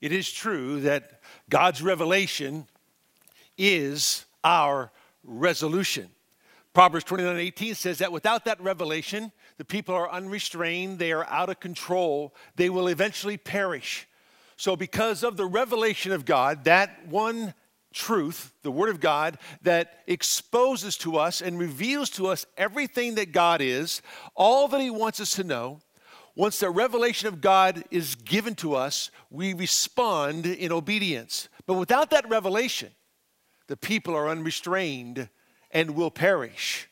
it is true that God's revelation is our resolution. Proverbs 29 18 says that without that revelation, the people are unrestrained, they are out of control, they will eventually perish. So, because of the revelation of God, that one truth, the Word of God, that exposes to us and reveals to us everything that God is, all that He wants us to know, once the revelation of God is given to us, we respond in obedience. But without that revelation, the people are unrestrained and will perish.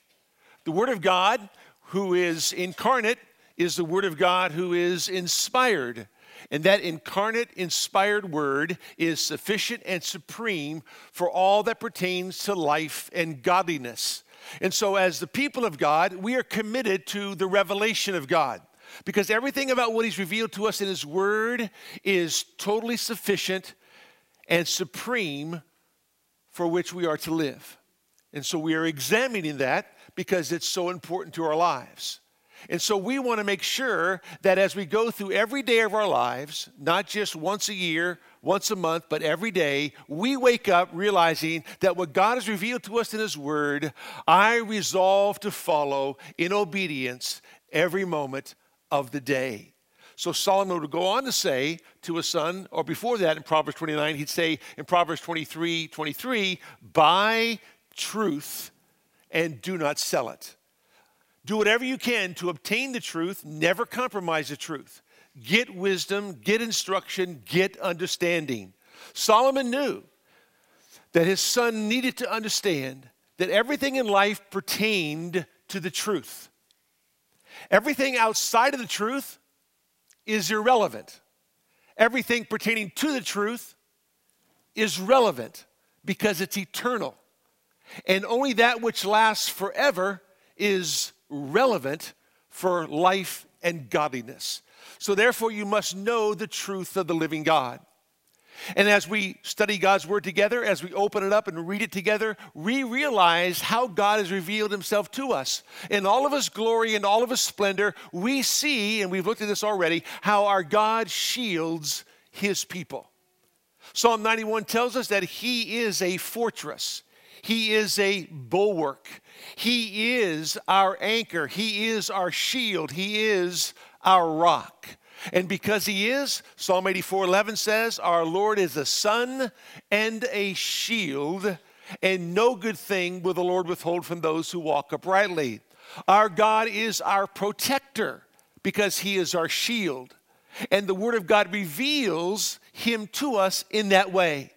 The Word of God, who is incarnate, is the Word of God who is inspired. And that incarnate, inspired Word is sufficient and supreme for all that pertains to life and godliness. And so, as the people of God, we are committed to the revelation of God because everything about what He's revealed to us in His Word is totally sufficient and supreme for which we are to live. And so we are examining that because it's so important to our lives. And so we want to make sure that as we go through every day of our lives, not just once a year, once a month, but every day, we wake up realizing that what God has revealed to us in His Word, I resolve to follow in obedience every moment of the day. So Solomon would go on to say to his son, or before that in Proverbs 29, he'd say in Proverbs 23 23, buy truth and do not sell it. Do whatever you can to obtain the truth, never compromise the truth. Get wisdom, get instruction, get understanding. Solomon knew that his son needed to understand that everything in life pertained to the truth. Everything outside of the truth is irrelevant. Everything pertaining to the truth is relevant because it's eternal. And only that which lasts forever is relevant for life and godliness. So, therefore, you must know the truth of the living God. And as we study God's Word together, as we open it up and read it together, we realize how God has revealed Himself to us. In all of His glory and all of His splendor, we see, and we've looked at this already, how our God shields His people. Psalm 91 tells us that He is a fortress. He is a bulwark. He is our anchor. He is our shield. He is our rock. And because he is, Psalm 84 11 says, Our Lord is a sun and a shield, and no good thing will the Lord withhold from those who walk uprightly. Our God is our protector because he is our shield. And the Word of God reveals him to us in that way.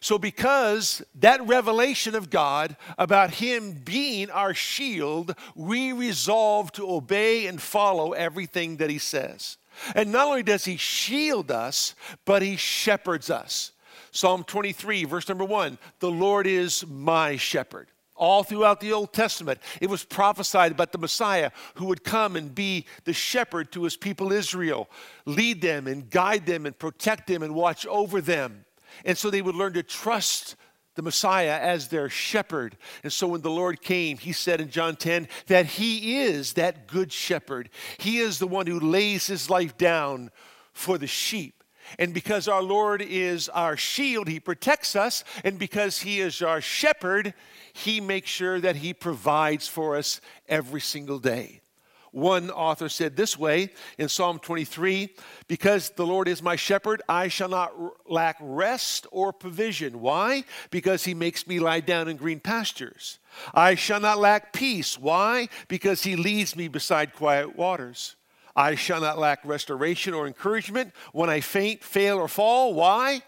So, because that revelation of God about Him being our shield, we resolve to obey and follow everything that He says. And not only does He shield us, but He shepherds us. Psalm 23, verse number one The Lord is my shepherd. All throughout the Old Testament, it was prophesied about the Messiah who would come and be the shepherd to his people Israel, lead them and guide them and protect them and watch over them. And so they would learn to trust the Messiah as their shepherd. And so when the Lord came, he said in John 10 that he is that good shepherd. He is the one who lays his life down for the sheep. And because our Lord is our shield, He protects us. And because He is our shepherd, He makes sure that He provides for us every single day. One author said this way in Psalm 23 Because the Lord is my shepherd, I shall not lack rest or provision. Why? Because he makes me lie down in green pastures. I shall not lack peace. Why? Because he leads me beside quiet waters. I shall not lack restoration or encouragement when I faint, fail, or fall. Why?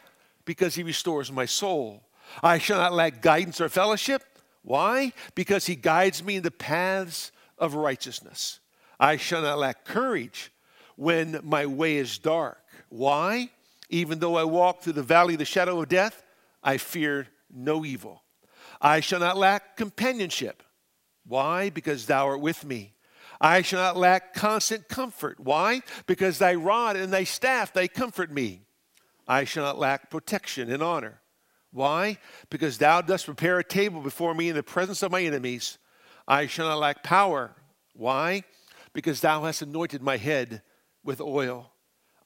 Because he restores my soul. I shall not lack guidance or fellowship. Why? Because he guides me in the paths of righteousness. I shall not lack courage when my way is dark. Why? Even though I walk through the valley of the shadow of death, I fear no evil. I shall not lack companionship. Why? Because thou art with me. I shall not lack constant comfort. Why? Because thy rod and thy staff, they comfort me. I shall not lack protection and honor. Why? Because thou dost prepare a table before me in the presence of my enemies. I shall not lack power. Why? Because thou hast anointed my head with oil.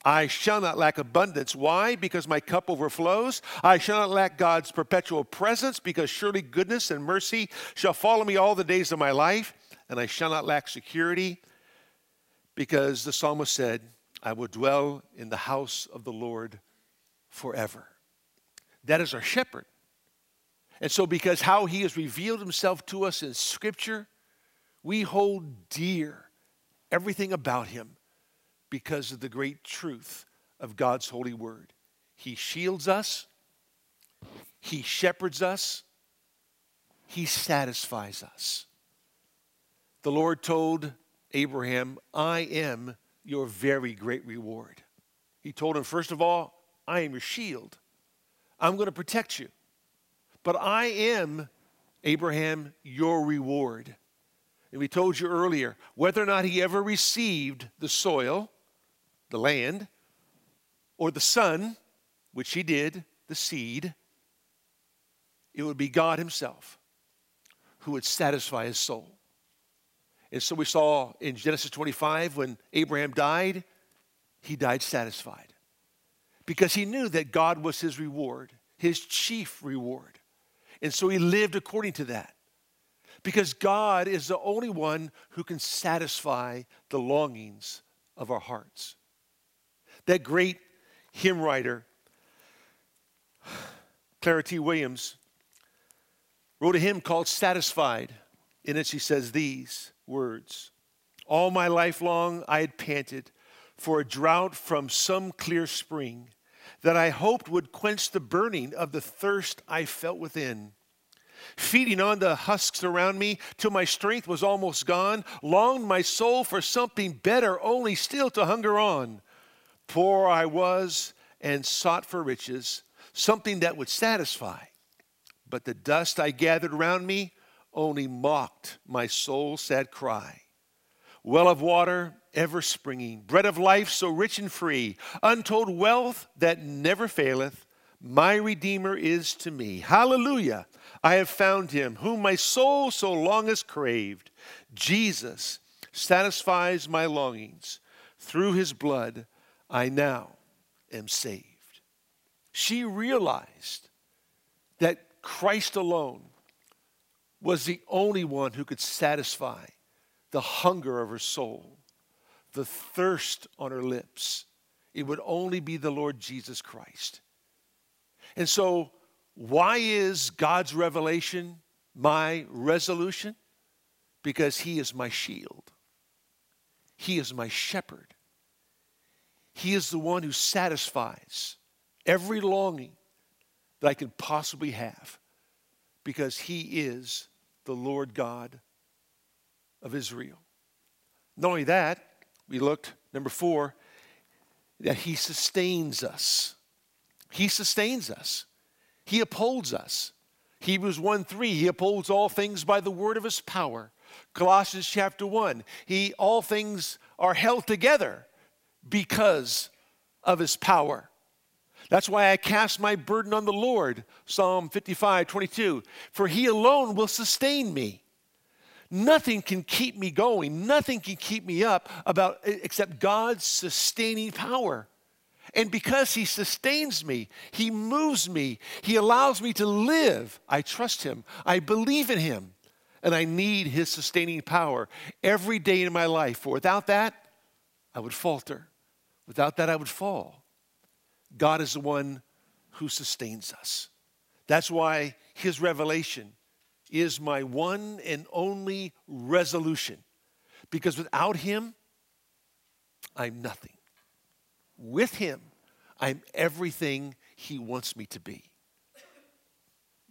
I shall not lack abundance. Why? Because my cup overflows. I shall not lack God's perpetual presence, because surely goodness and mercy shall follow me all the days of my life, and I shall not lack security, because the psalmist said, I will dwell in the house of the Lord forever. That is our shepherd. And so, because how he has revealed himself to us in Scripture, we hold dear everything about him because of the great truth of God's holy word. He shields us, He shepherds us, He satisfies us. The Lord told Abraham, I am your very great reward. He told him, first of all, I am your shield. I'm going to protect you. But I am, Abraham, your reward. And we told you earlier whether or not he ever received the soil, the land, or the son, which he did, the seed, it would be God himself who would satisfy his soul. And so we saw in Genesis 25 when Abraham died, he died satisfied because he knew that God was his reward, his chief reward. And so he lived according to that because God is the only one who can satisfy the longings of our hearts. That great hymn writer, Clara T. Williams, wrote a hymn called Satisfied. In it, she says these words All my life long I had panted for a drought from some clear spring that I hoped would quench the burning of the thirst I felt within. Feeding on the husks around me till my strength was almost gone, longed my soul for something better, only still to hunger on. Poor I was and sought for riches, something that would satisfy. But the dust I gathered around me only mocked my soul's sad cry. Well of water ever springing, bread of life so rich and free, untold wealth that never faileth, my Redeemer is to me. Hallelujah! I have found him, whom my soul so long has craved. Jesus satisfies my longings. Through his blood, I now am saved. She realized that Christ alone was the only one who could satisfy the hunger of her soul, the thirst on her lips. It would only be the Lord Jesus Christ. And so, why is God's revelation my resolution? Because He is my shield, He is my shepherd, He is the one who satisfies every longing that I can possibly have because He is the Lord God of Israel. Not only that, we looked, number four, that He sustains us. He sustains us, He upholds us. Hebrews 1 3, He upholds all things by the word of His power. Colossians chapter 1, He all things are held together because of His power. That's why I cast my burden on the Lord. Psalm 55, 22. For he alone will sustain me. Nothing can keep me going, nothing can keep me up about except God's sustaining power. And because he sustains me, he moves me, he allows me to live. I trust him. I believe in him. And I need his sustaining power every day in my life. For without that, I would falter. Without that, I would fall. God is the one who sustains us. That's why his revelation is my one and only resolution. Because without him, I'm nothing. With him, I'm everything he wants me to be.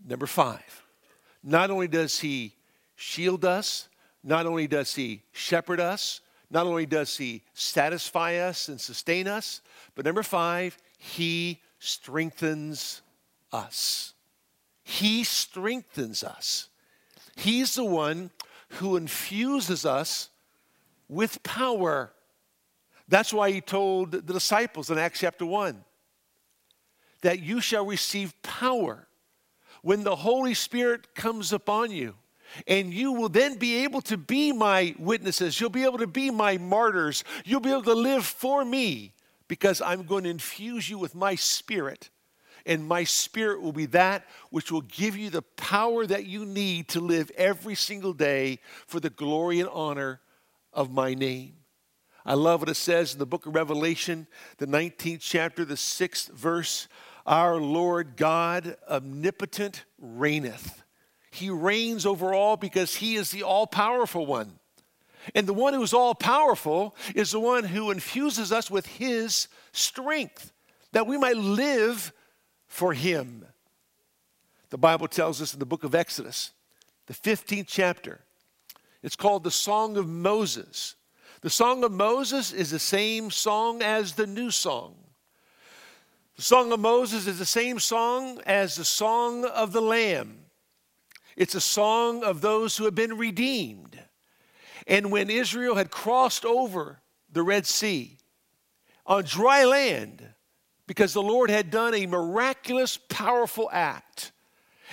Number five, not only does he shield us, not only does he shepherd us, not only does he satisfy us and sustain us, but number five, he strengthens us. He strengthens us. He's the one who infuses us with power. That's why he told the disciples in Acts chapter 1 that you shall receive power when the Holy Spirit comes upon you. And you will then be able to be my witnesses. You'll be able to be my martyrs. You'll be able to live for me because I'm going to infuse you with my spirit. And my spirit will be that which will give you the power that you need to live every single day for the glory and honor of my name. I love what it says in the book of Revelation, the 19th chapter, the 6th verse. Our Lord God omnipotent reigneth. He reigns over all because he is the all powerful one. And the one who is all powerful is the one who infuses us with his strength that we might live for him. The Bible tells us in the book of Exodus, the 15th chapter, it's called the Song of Moses. The Song of Moses is the same song as the new song. The Song of Moses is the same song as the Song of the Lamb. It's a song of those who have been redeemed. And when Israel had crossed over the Red Sea on dry land, because the Lord had done a miraculous, powerful act,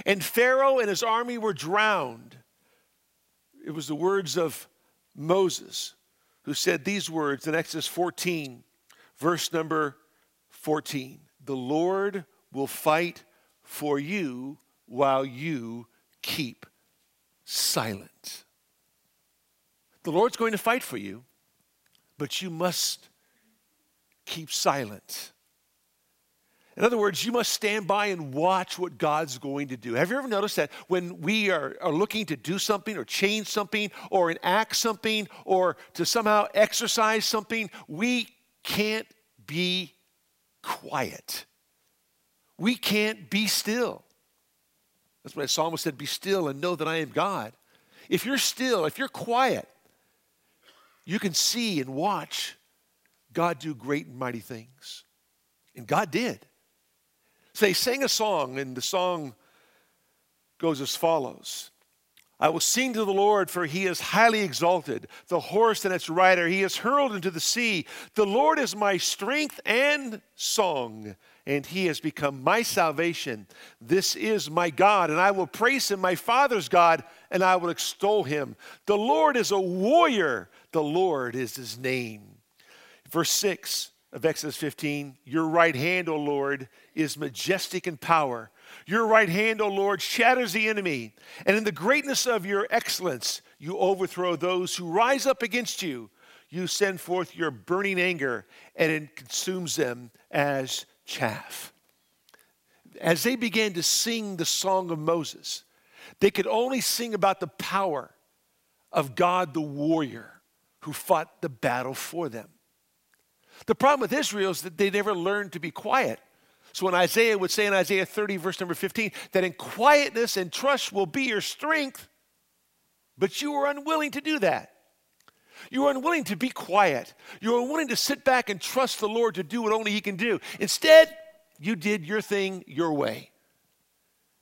and Pharaoh and his army were drowned, it was the words of Moses who said these words in Exodus 14, verse number 14 The Lord will fight for you while you keep silent. The Lord's going to fight for you, but you must keep silent. In other words, you must stand by and watch what God's going to do. Have you ever noticed that when we are, are looking to do something or change something or enact something or to somehow exercise something, we can't be quiet? We can't be still. That's why the psalmist said, Be still and know that I am God. If you're still, if you're quiet, you can see and watch God do great and mighty things. And God did. They sang a song, and the song goes as follows I will sing to the Lord, for he is highly exalted. The horse and its rider he is hurled into the sea. The Lord is my strength and song, and he has become my salvation. This is my God, and I will praise him, my Father's God, and I will extol him. The Lord is a warrior, the Lord is his name. Verse 6 of Exodus 15 Your right hand, O Lord, is majestic in power. Your right hand, O Lord, shatters the enemy. And in the greatness of your excellence, you overthrow those who rise up against you. You send forth your burning anger, and it consumes them as chaff. As they began to sing the song of Moses, they could only sing about the power of God the warrior who fought the battle for them. The problem with Israel is that they never learned to be quiet. So when Isaiah would say in Isaiah 30, verse number 15, that in quietness and trust will be your strength, but you were unwilling to do that. You were unwilling to be quiet. You were unwilling to sit back and trust the Lord to do what only He can do. Instead, you did your thing your way.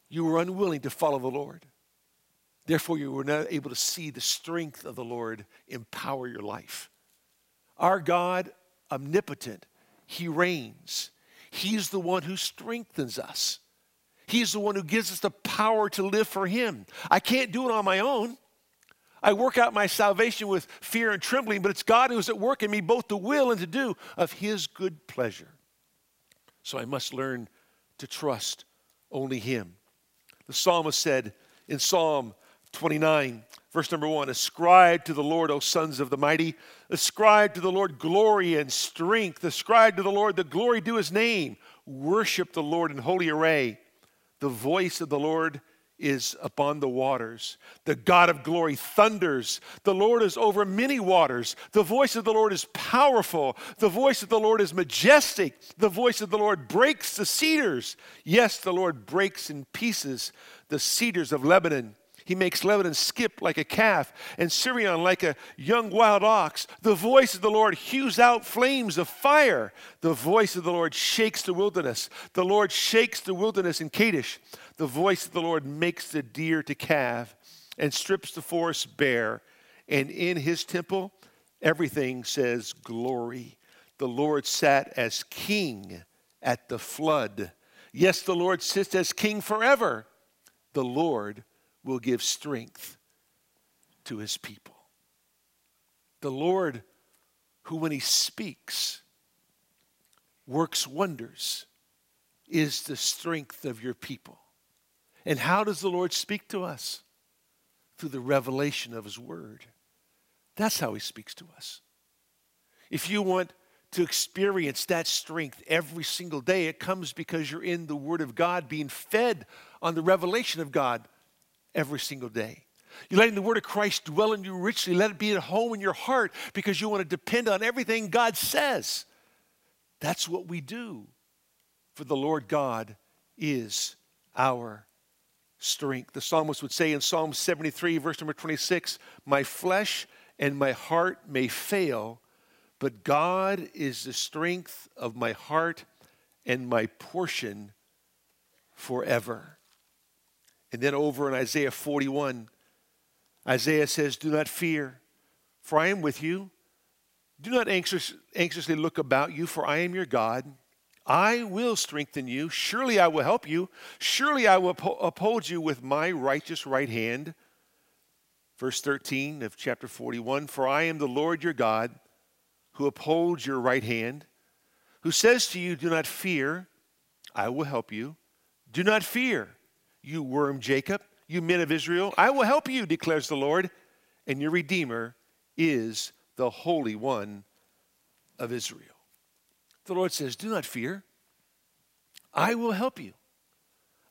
You were unwilling to follow the Lord. Therefore, you were not able to see the strength of the Lord empower your life. Our God omnipotent. He reigns. He's the one who strengthens us. He's the one who gives us the power to live for Him. I can't do it on my own. I work out my salvation with fear and trembling, but it's God who's at work in me both to will and to do of His good pleasure. So I must learn to trust only Him. The psalmist said in Psalm 29, verse number one Ascribe to the Lord, O sons of the mighty. Ascribe to the Lord glory and strength. Ascribe to the Lord the glory due his name. Worship the Lord in holy array. The voice of the Lord is upon the waters. The God of glory thunders. The Lord is over many waters. The voice of the Lord is powerful. The voice of the Lord is majestic. The voice of the Lord breaks the cedars. Yes, the Lord breaks in pieces the cedars of Lebanon. He makes Lebanon skip like a calf and Sirion like a young wild ox. The voice of the Lord hews out flames of fire. The voice of the Lord shakes the wilderness. The Lord shakes the wilderness in Kadesh. The voice of the Lord makes the deer to calve and strips the forest bare. And in his temple, everything says glory. The Lord sat as king at the flood. Yes, the Lord sits as king forever. The Lord will give strength to his people. The Lord, who when he speaks, works wonders is the strength of your people. And how does the Lord speak to us? Through the revelation of His Word. That's how He speaks to us. If you want to experience that strength every single day, it comes because you're in the Word of God, being fed on the revelation of God every single day. You're letting the Word of Christ dwell in you richly. Let it be at home in your heart because you want to depend on everything God says. That's what we do. For the Lord God is our strength. The psalmist would say in Psalm 73, verse number 26, My flesh and my heart may fail, but God is the strength of my heart and my portion forever. And then over in Isaiah 41, Isaiah says, Do not fear, for I am with you. Do not anxious, anxiously look about you, for I am your God. I will strengthen you. Surely I will help you. Surely I will uphold you with my righteous right hand. Verse 13 of chapter 41 For I am the Lord your God who upholds your right hand, who says to you, Do not fear, I will help you. Do not fear, you worm Jacob, you men of Israel. I will help you, declares the Lord, and your Redeemer is the Holy One of Israel. The Lord says, Do not fear. I will help you.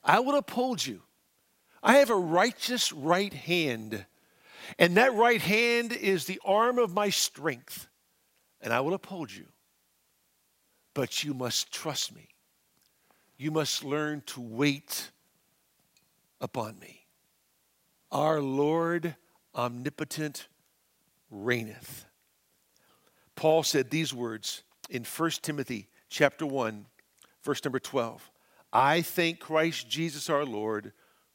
I will uphold you. I have a righteous right hand, and that right hand is the arm of my strength and I will uphold you. But you must trust me. You must learn to wait upon me. Our Lord omnipotent reigneth. Paul said these words in 1 Timothy chapter 1 verse number 12. I thank Christ Jesus our Lord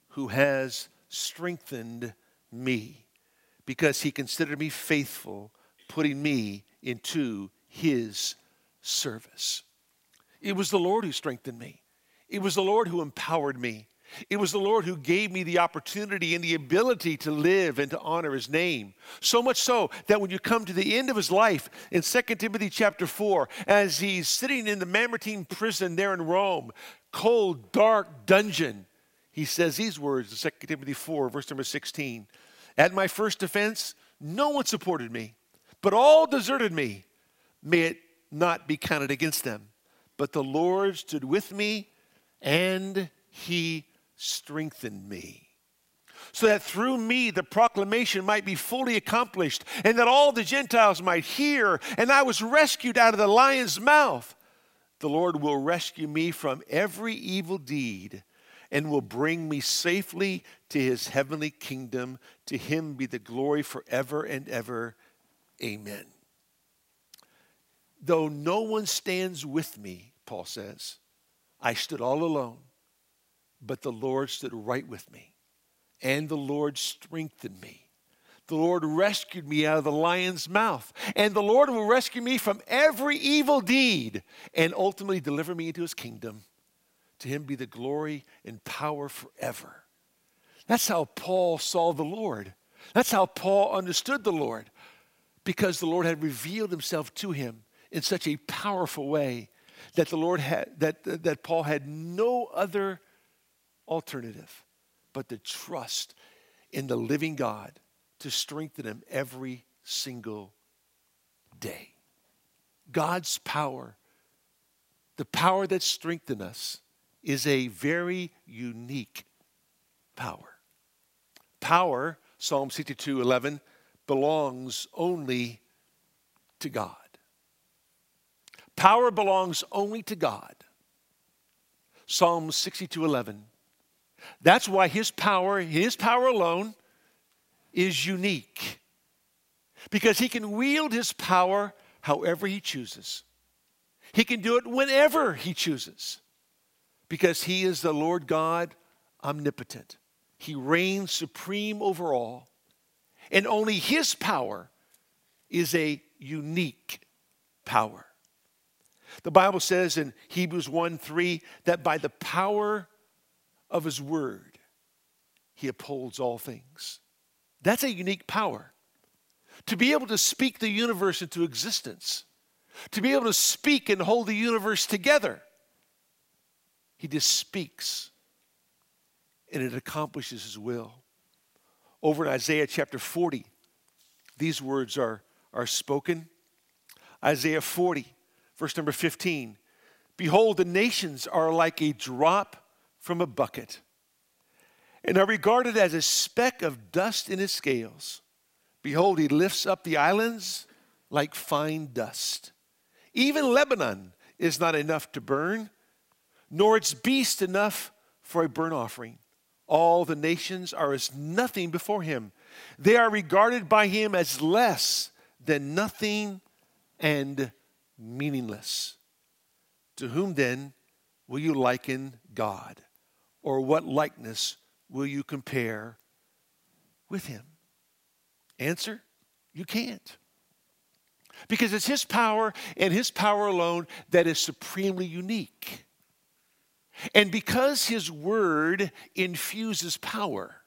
who has strengthened me because he considered me faithful putting me into his service. It was the Lord who strengthened me. It was the Lord who empowered me. It was the Lord who gave me the opportunity and the ability to live and to honor his name. So much so that when you come to the end of his life in 2 Timothy chapter 4, as he's sitting in the Mamertine prison there in Rome, cold, dark dungeon, he says these words in 2 Timothy 4, verse number 16 At my first defense, no one supported me but all deserted me. May it not be counted against them. But the Lord stood with me, and he strengthened me. So that through me the proclamation might be fully accomplished, and that all the Gentiles might hear, and I was rescued out of the lion's mouth. The Lord will rescue me from every evil deed and will bring me safely to his heavenly kingdom. To him be the glory forever and ever. Amen. Though no one stands with me, Paul says, I stood all alone, but the Lord stood right with me, and the Lord strengthened me. The Lord rescued me out of the lion's mouth, and the Lord will rescue me from every evil deed and ultimately deliver me into his kingdom. To him be the glory and power forever. That's how Paul saw the Lord. That's how Paul understood the Lord because the Lord had revealed himself to him in such a powerful way that the Lord had that, that Paul had no other alternative but to trust in the living God to strengthen him every single day. God's power, the power that strengthens us, is a very unique power. Power, Psalm 62 11, belongs only to God. Power belongs only to God. Psalm 62:11. That's why his power, his power alone is unique. Because he can wield his power however he chooses. He can do it whenever he chooses. Because he is the Lord God omnipotent. He reigns supreme over all. And only His power is a unique power. The Bible says in Hebrews 1 3 that by the power of His word, He upholds all things. That's a unique power. To be able to speak the universe into existence, to be able to speak and hold the universe together. He just speaks and it accomplishes his will. Over in Isaiah chapter 40, these words are, are spoken. Isaiah 40, verse number 15 Behold, the nations are like a drop from a bucket and are regarded as a speck of dust in his scales. Behold, he lifts up the islands like fine dust. Even Lebanon is not enough to burn, nor its beast enough for a burnt offering. All the nations are as nothing before him. They are regarded by him as less than nothing and meaningless. To whom then will you liken God? Or what likeness will you compare with him? Answer you can't. Because it's his power and his power alone that is supremely unique. And because his word infuses power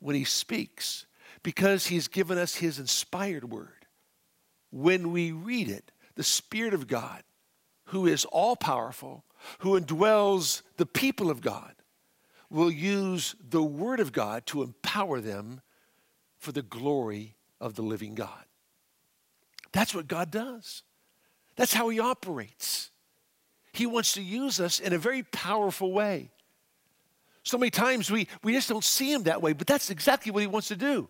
when he speaks, because he's given us his inspired word, when we read it, the Spirit of God, who is all powerful, who indwells the people of God, will use the word of God to empower them for the glory of the living God. That's what God does. That's how he operates. He wants to use us in a very powerful way. So many times we, we just don't see him that way, but that's exactly what he wants to do.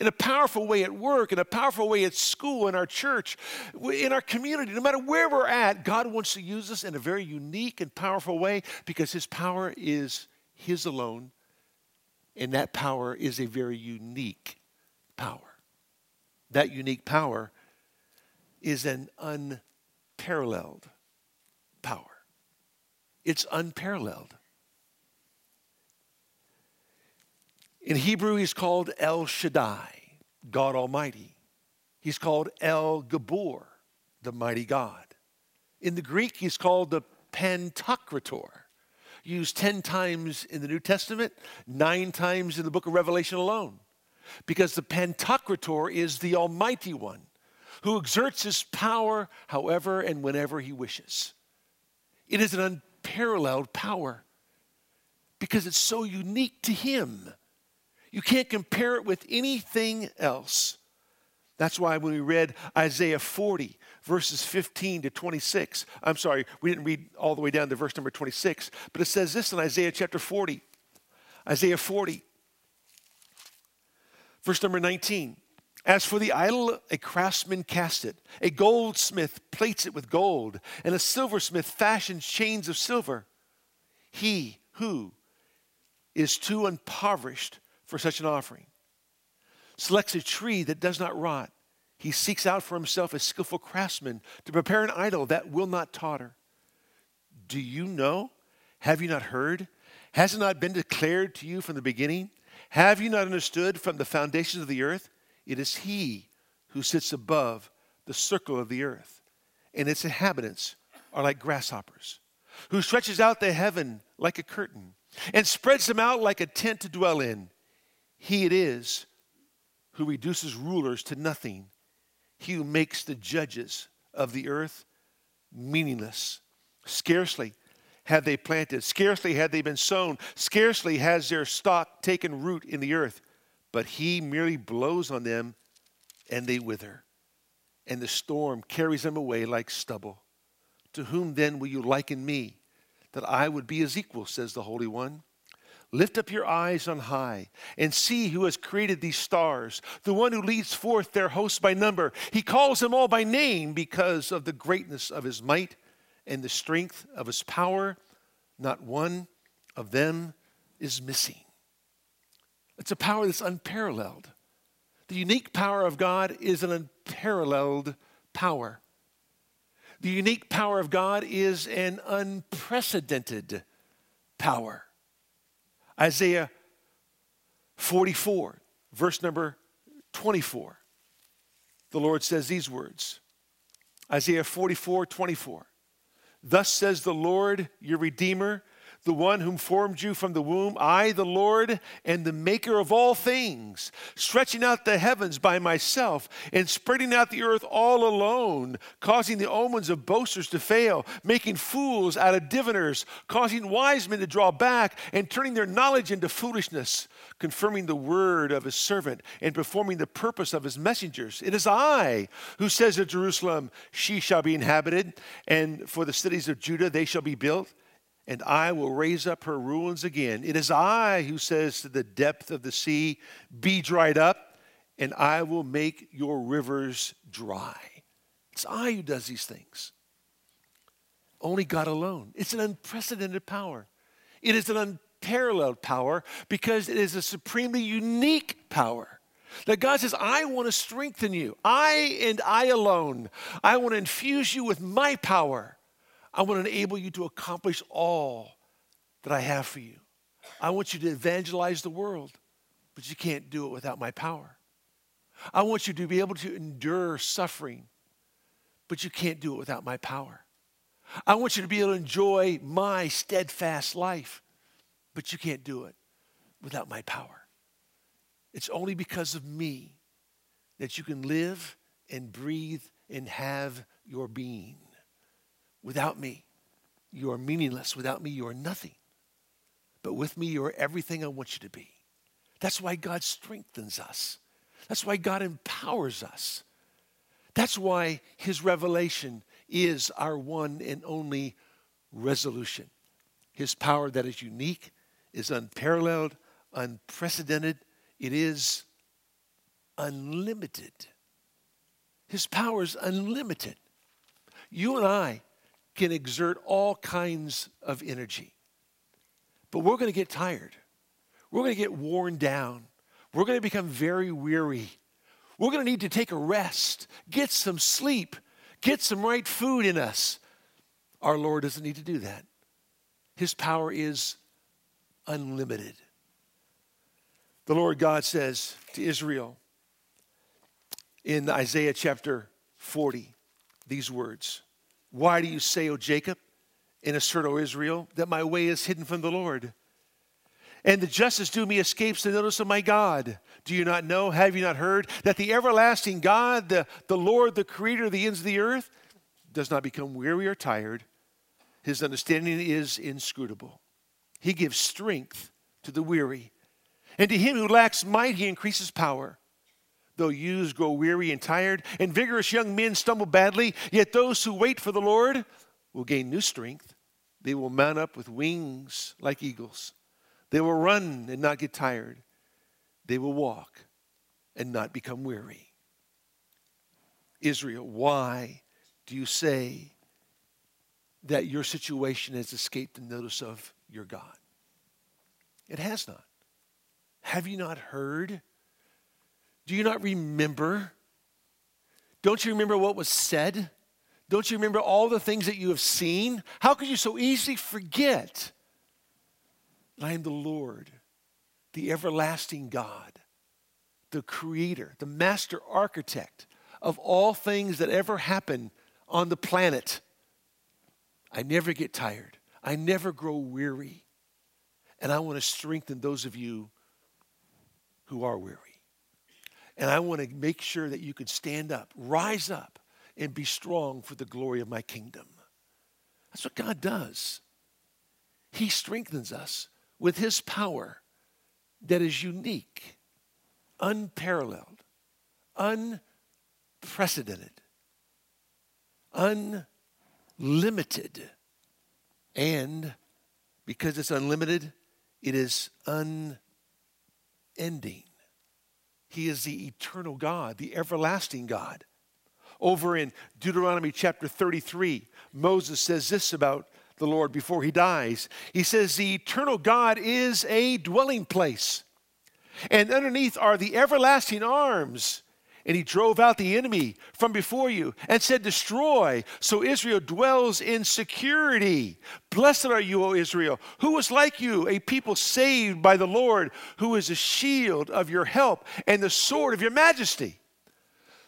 In a powerful way at work, in a powerful way at school, in our church, in our community, no matter where we're at, God wants to use us in a very unique and powerful way because his power is his alone, and that power is a very unique power. That unique power is an unparalleled power. It's unparalleled. In Hebrew, he's called El Shaddai, God Almighty. He's called El Gibbor, the mighty God. In the Greek, he's called the Pantocrator, used 10 times in the New Testament, nine times in the book of Revelation alone. Because the Pantocrator is the Almighty One who exerts his power however and whenever he wishes. It is an unparalleled power because it's so unique to Him. You can't compare it with anything else. That's why when we read Isaiah 40, verses 15 to 26, I'm sorry, we didn't read all the way down to verse number 26, but it says this in Isaiah chapter 40. Isaiah 40, verse number 19. As for the idol, a craftsman cast it, a goldsmith plates it with gold, and a silversmith fashions chains of silver. He who is too impoverished for such an offering selects a tree that does not rot. He seeks out for himself a skillful craftsman to prepare an idol that will not totter. Do you know? Have you not heard? Has it not been declared to you from the beginning? Have you not understood from the foundations of the earth? It is He who sits above the circle of the earth, and its inhabitants are like grasshoppers, who stretches out the heaven like a curtain and spreads them out like a tent to dwell in. He it is who reduces rulers to nothing, he who makes the judges of the earth meaningless. Scarcely have they planted, scarcely had they been sown, scarcely has their stock taken root in the earth but he merely blows on them and they wither, and the storm carries them away like stubble. To whom then will you liken me, that I would be his equal, says the Holy One? Lift up your eyes on high and see who has created these stars, the one who leads forth their hosts by number. He calls them all by name because of the greatness of his might and the strength of his power. Not one of them is missing. It's a power that's unparalleled. The unique power of God is an unparalleled power. The unique power of God is an unprecedented power. Isaiah 44, verse number 24. The Lord says these words Isaiah 44, 24. Thus says the Lord, your Redeemer, the one whom formed you from the womb, I, the Lord, and the maker of all things, stretching out the heavens by myself, and spreading out the earth all alone, causing the omens of boasters to fail, making fools out of diviners, causing wise men to draw back, and turning their knowledge into foolishness, confirming the word of his servant, and performing the purpose of his messengers. It is I who says to Jerusalem, She shall be inhabited, and for the cities of Judah they shall be built and I will raise up her ruins again. It is I who says to the depth of the sea, Be dried up, and I will make your rivers dry. It's I who does these things. Only God alone. It's an unprecedented power. It is an unparalleled power because it is a supremely unique power. That God says, I want to strengthen you. I and I alone. I want to infuse you with my power. I want to enable you to accomplish all that I have for you. I want you to evangelize the world, but you can't do it without my power. I want you to be able to endure suffering, but you can't do it without my power. I want you to be able to enjoy my steadfast life, but you can't do it without my power. It's only because of me that you can live and breathe and have your being. Without me, you are meaningless. Without me, you are nothing. But with me, you are everything I want you to be. That's why God strengthens us. That's why God empowers us. That's why His revelation is our one and only resolution. His power that is unique, is unparalleled, unprecedented, it is unlimited. His power is unlimited. You and I can exert all kinds of energy. But we're going to get tired. We're going to get worn down. We're going to become very weary. We're going to need to take a rest, get some sleep, get some right food in us. Our Lord doesn't need to do that. His power is unlimited. The Lord God says to Israel in Isaiah chapter 40 these words why do you say, O Jacob, and assert, O Israel, that my way is hidden from the Lord? And the justice due me escapes the notice of my God. Do you not know, have you not heard, that the everlasting God, the, the Lord, the creator of the ends of the earth, does not become weary or tired? His understanding is inscrutable. He gives strength to the weary, and to him who lacks might, he increases power. Though youths grow weary and tired, and vigorous young men stumble badly, yet those who wait for the Lord will gain new strength. They will mount up with wings like eagles. They will run and not get tired. They will walk and not become weary. Israel, why do you say that your situation has escaped the notice of your God? It has not. Have you not heard? Do you not remember? Don't you remember what was said? Don't you remember all the things that you have seen? How could you so easily forget that I am the Lord, the everlasting God, the creator, the master architect of all things that ever happen on the planet? I never get tired. I never grow weary. And I want to strengthen those of you who are weary. And I want to make sure that you can stand up, rise up, and be strong for the glory of my kingdom. That's what God does. He strengthens us with His power that is unique, unparalleled, unprecedented, unlimited, and because it's unlimited, it is unending. He is the eternal God, the everlasting God. Over in Deuteronomy chapter 33, Moses says this about the Lord before he dies. He says, The eternal God is a dwelling place, and underneath are the everlasting arms and he drove out the enemy from before you and said, Destroy. So Israel dwells in security. Blessed are you, O Israel. Who is like you, a people saved by the Lord, who is a shield of your help and the sword of your majesty?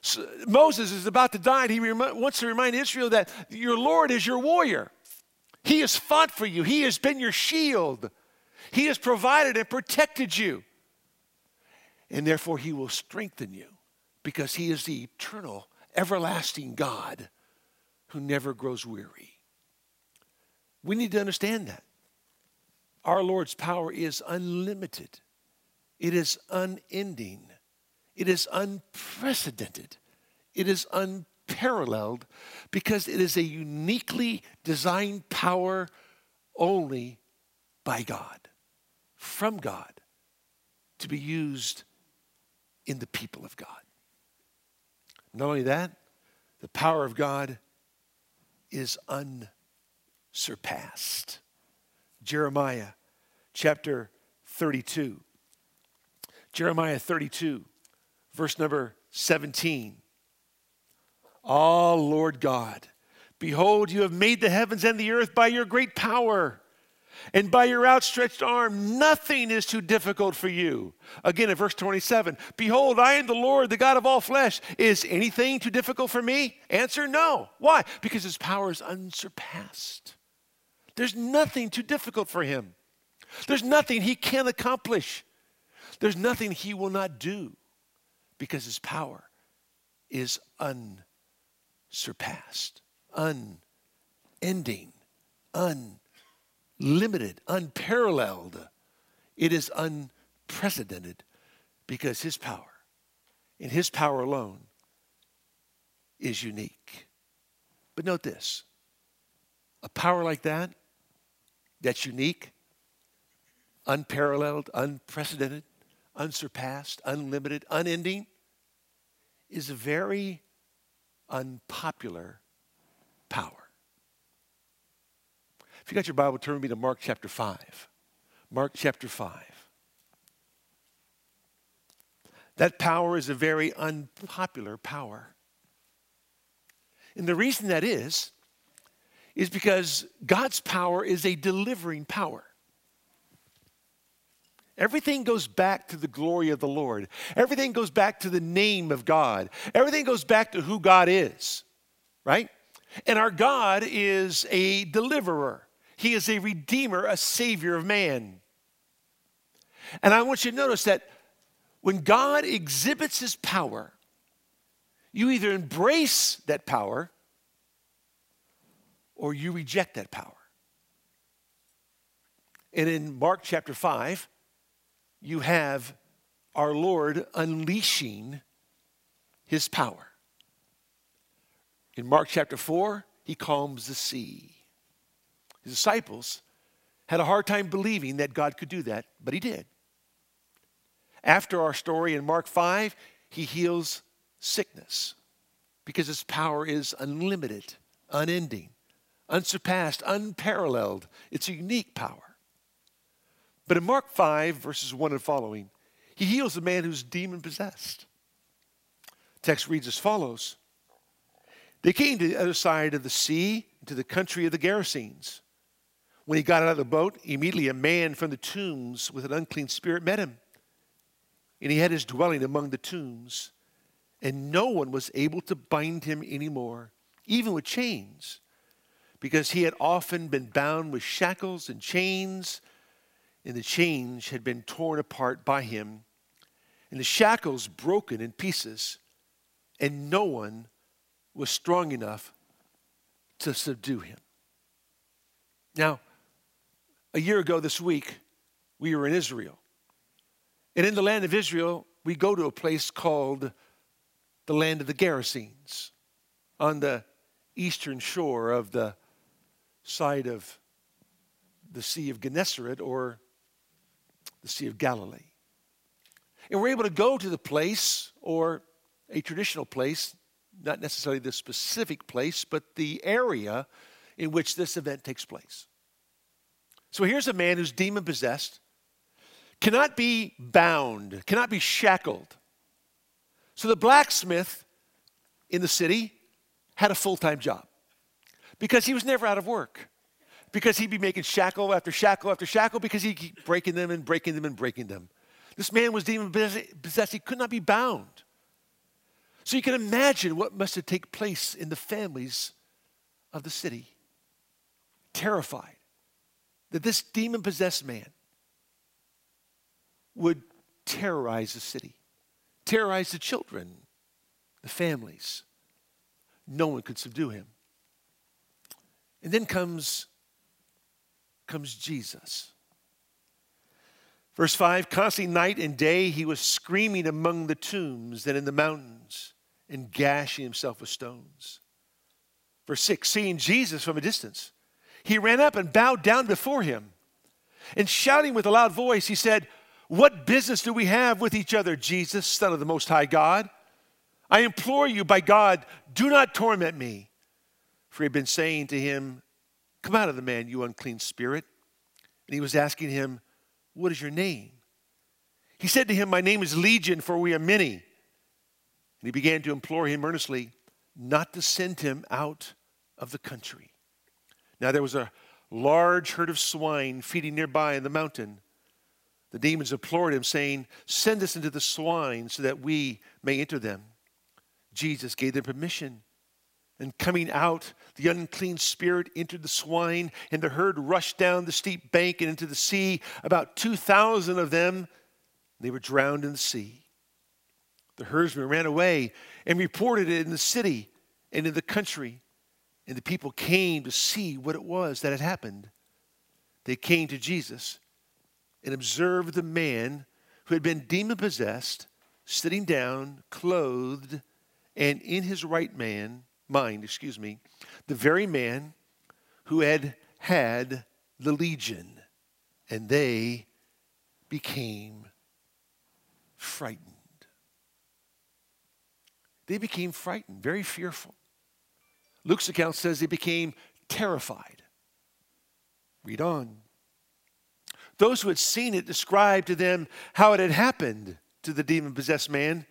So Moses is about to die, and he rem- wants to remind Israel that your Lord is your warrior. He has fought for you, He has been your shield, He has provided and protected you. And therefore, He will strengthen you because He is the eternal, everlasting God who never grows weary. We need to understand that. Our Lord's power is unlimited, it is unending, it is unprecedented, it is unparalleled because it is a uniquely designed power only by God, from God, to be used in the people of God. Not only that, the power of God is unsurpassed. Jeremiah chapter 32. Jeremiah 32, verse number 17. Ah, oh, Lord God, behold, you have made the heavens and the earth by your great power. And by your outstretched arm, nothing is too difficult for you. Again, in verse 27, behold, I am the Lord, the God of all flesh. Is anything too difficult for me? Answer no. Why? Because his power is unsurpassed. There's nothing too difficult for him. There's nothing he can't accomplish. There's nothing he will not do because his power is unsurpassed, unending, unlimited, unparalleled. It is unprecedented because his power, in his power alone, is unique. But note this a power like that that's unique, unparalleled, unprecedented, unsurpassed, unlimited, unending, is a very unpopular power. If you got your Bible, turn with me to Mark chapter 5. Mark chapter 5. That power is a very unpopular power. And the reason that is, is because God's power is a delivering power. Everything goes back to the glory of the Lord. Everything goes back to the name of God. Everything goes back to who God is, right? And our God is a deliverer, He is a redeemer, a savior of man. And I want you to notice that when God exhibits His power, you either embrace that power or you reject that power. And in Mark chapter 5, you have our Lord unleashing his power. In Mark chapter 4, he calms the sea. His disciples had a hard time believing that God could do that, but he did. After our story in Mark 5, he heals sickness because his power is unlimited, unending unsurpassed, unparalleled. It's a unique power. But in Mark 5, verses 1 and following, he heals a man who's demon possessed. Text reads as follows They came to the other side of the sea, to the country of the Gerasenes. When he got out of the boat, immediately a man from the tombs with an unclean spirit met him. And he had his dwelling among the tombs, and no one was able to bind him anymore, even with chains because he had often been bound with shackles and chains, and the chains had been torn apart by him, and the shackles broken in pieces, and no one was strong enough to subdue him. Now, a year ago this week, we were in Israel. And in the land of Israel, we go to a place called the land of the Gerasenes on the eastern shore of the side of the Sea of Gennesaret or the Sea of Galilee. And we're able to go to the place or a traditional place, not necessarily the specific place, but the area in which this event takes place. So here's a man who's demon possessed, cannot be bound, cannot be shackled. So the blacksmith in the city had a full time job because he was never out of work. Because he'd be making shackle after shackle after shackle because he'd keep breaking them and breaking them and breaking them. This man was demon possessed. He could not be bound. So you can imagine what must have taken place in the families of the city. terrified that this demon possessed man would terrorize the city, terrorize the children, the families. No one could subdue him. And then comes, comes Jesus. Verse 5 Constantly night and day he was screaming among the tombs and in the mountains and gashing himself with stones. Verse 6 Seeing Jesus from a distance, he ran up and bowed down before him. And shouting with a loud voice, he said, What business do we have with each other, Jesus, Son of the Most High God? I implore you, by God, do not torment me. For he had been saying to him, Come out of the man, you unclean spirit. And he was asking him, What is your name? He said to him, My name is Legion, for we are many. And he began to implore him earnestly not to send him out of the country. Now there was a large herd of swine feeding nearby in the mountain. The demons implored him, saying, Send us into the swine so that we may enter them. Jesus gave them permission. And coming out, the unclean spirit entered the swine, and the herd rushed down the steep bank and into the sea. About 2,000 of them, they were drowned in the sea. The herdsmen ran away and reported it in the city and in the country. And the people came to see what it was that had happened. They came to Jesus and observed the man who had been demon possessed, sitting down, clothed, and in his right man mind, excuse me, the very man who had had the legion, and they became frightened. They became frightened, very fearful. Luke's account says they became terrified. Read on. Those who had seen it described to them how it had happened to the demon possessed man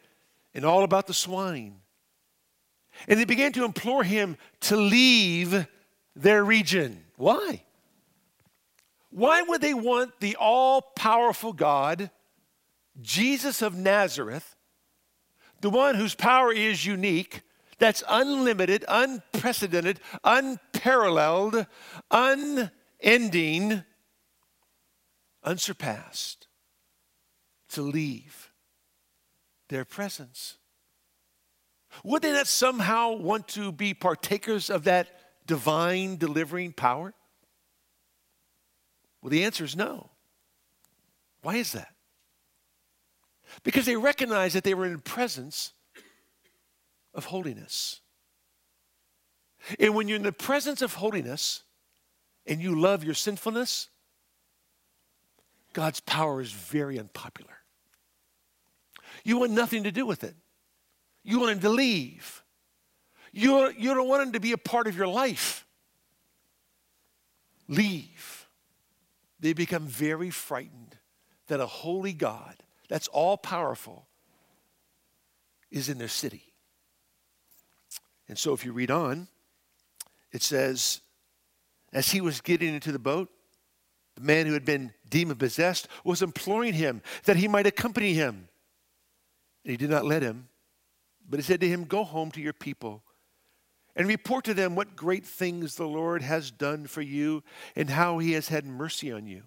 and all about the swine. And they began to implore him to leave their region. Why? Why would they want the all powerful God, Jesus of Nazareth, the one whose power is unique, that's unlimited, unprecedented, unparalleled, unending, unsurpassed, to leave their presence? Would they not somehow want to be partakers of that divine delivering power? Well, the answer is no. Why is that? Because they recognize that they were in presence of holiness. And when you're in the presence of holiness and you love your sinfulness, God's power is very unpopular. You want nothing to do with it. You want him to leave. You, you don't want him to be a part of your life. Leave. They become very frightened that a holy God that's all powerful is in their city. And so if you read on, it says, as he was getting into the boat, the man who had been demon possessed was imploring him that he might accompany him. And he did not let him. But he said to him, Go home to your people and report to them what great things the Lord has done for you and how he has had mercy on you.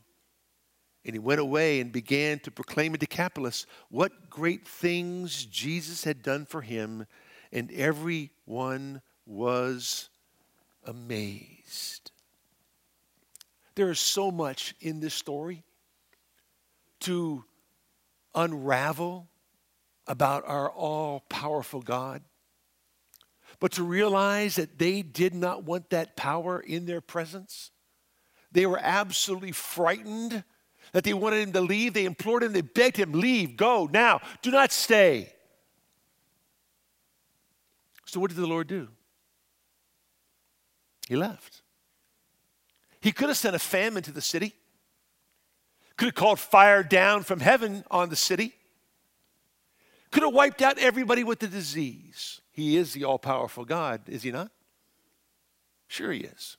And he went away and began to proclaim in Decapolis what great things Jesus had done for him, and everyone was amazed. There is so much in this story to unravel about our all powerful God, but to realize that they did not want that power in their presence. They were absolutely frightened that they wanted him to leave. They implored him, they begged him, Leave, go now, do not stay. So, what did the Lord do? He left. He could have sent a famine to the city, could have called fire down from heaven on the city could have wiped out everybody with the disease. He is the all powerful God, is he not? Sure, he is.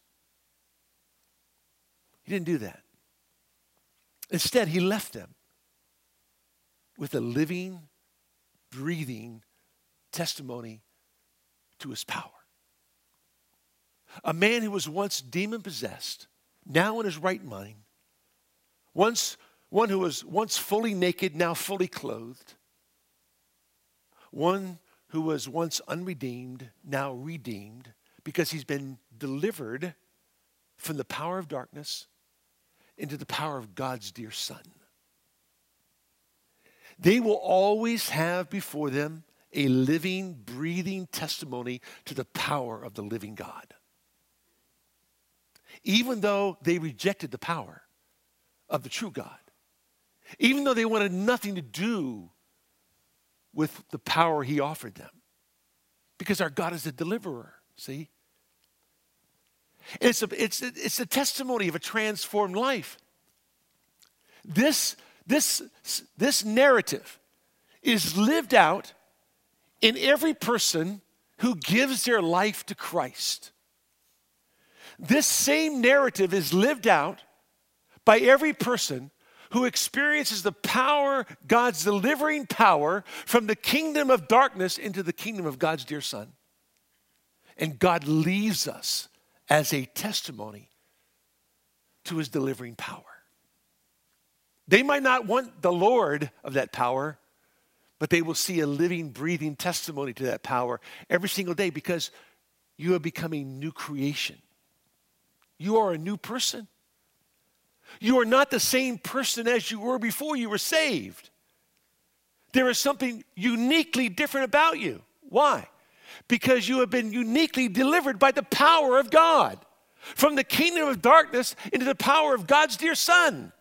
He didn't do that. Instead, he left them with a living, breathing testimony to his power. A man who was once demon possessed, now in his right mind. Once, one who was once fully naked, now fully clothed. One who was once unredeemed, now redeemed, because he's been delivered from the power of darkness into the power of God's dear Son. They will always have before them a living, breathing testimony to the power of the living God. Even though they rejected the power of the true God, even though they wanted nothing to do with the power He offered them, because our God is a deliverer, see? It's a, it's, a, it's a testimony of a transformed life. This, this, this narrative is lived out in every person who gives their life to Christ. This same narrative is lived out by every person who experiences the power, God's delivering power from the kingdom of darkness into the kingdom of God's dear Son. And God leaves us as a testimony to his delivering power. They might not want the Lord of that power, but they will see a living, breathing testimony to that power every single day because you are becoming new creation. You are a new person. You are not the same person as you were before you were saved. There is something uniquely different about you. Why? Because you have been uniquely delivered by the power of God from the kingdom of darkness into the power of God's dear Son.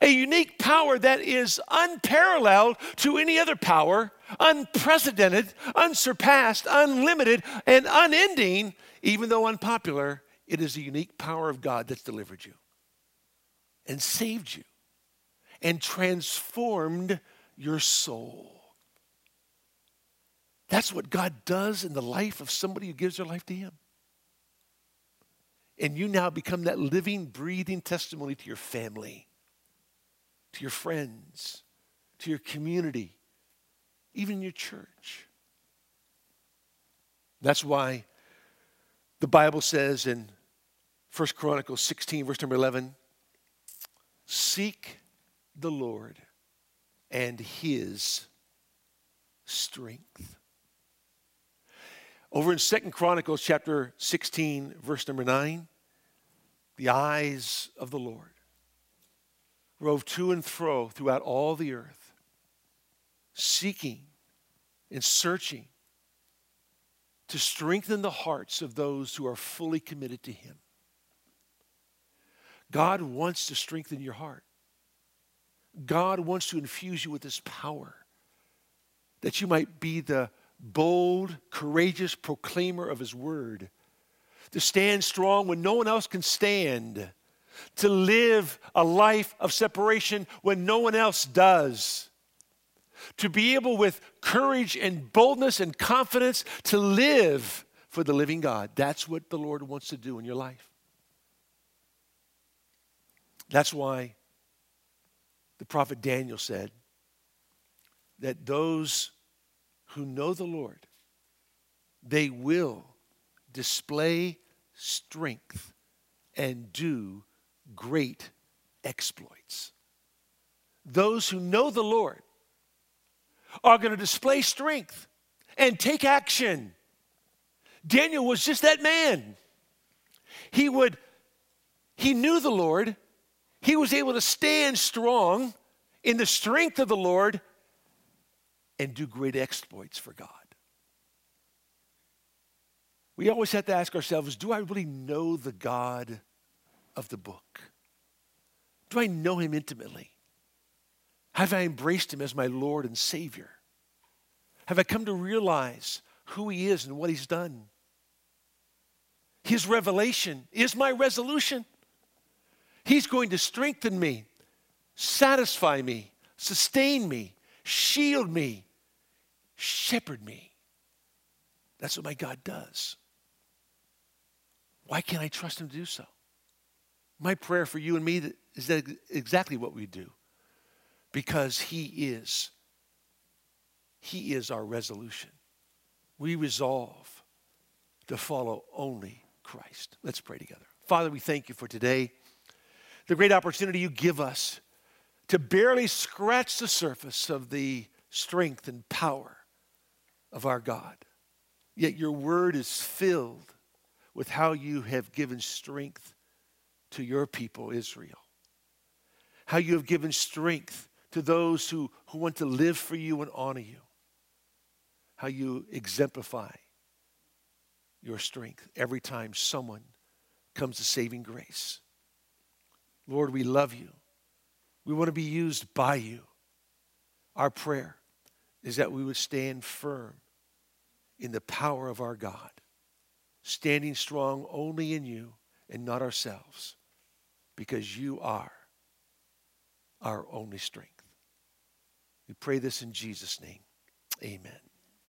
A unique power that is unparalleled to any other power, unprecedented, unsurpassed, unlimited, and unending, even though unpopular. It is the unique power of God that's delivered you and saved you and transformed your soul. That's what God does in the life of somebody who gives their life to Him. And you now become that living, breathing testimony to your family, to your friends, to your community, even your church. That's why the Bible says in 1 Chronicles 16, verse number 11 Seek the Lord and his strength. Over in Second Chronicles chapter 16, verse number 9, the eyes of the Lord rove to and fro throughout all the earth, seeking and searching to strengthen the hearts of those who are fully committed to Him. God wants to strengthen your heart. God wants to infuse you with His power that you might be the bold, courageous proclaimer of His word, to stand strong when no one else can stand, to live a life of separation when no one else does. To be able, with courage and boldness and confidence, to live for the living God. That's what the Lord wants to do in your life. That's why the prophet Daniel said that those who know the Lord, they will display strength and do great exploits. Those who know the Lord are going to display strength and take action. Daniel was just that man. He would he knew the Lord he was able to stand strong in the strength of the Lord and do great exploits for God. We always have to ask ourselves do I really know the God of the book? Do I know him intimately? Have I embraced him as my Lord and Savior? Have I come to realize who he is and what he's done? His revelation is my resolution. He's going to strengthen me, satisfy me, sustain me, shield me, shepherd me. That's what my God does. Why can't I trust Him to do so? My prayer for you and me is that exactly what we do because He is. He is our resolution. We resolve to follow only Christ. Let's pray together. Father, we thank you for today, the great opportunity you give us to barely scratch the surface of the strength and power of our God. Yet your word is filled with how you have given strength to your people, Israel. How you have given strength to those who, who want to live for you and honor you. How you exemplify your strength every time someone comes to saving grace. Lord, we love you. We want to be used by you. Our prayer is that we would stand firm in the power of our God, standing strong only in you and not ourselves, because you are our only strength. We pray this in Jesus' name. Amen.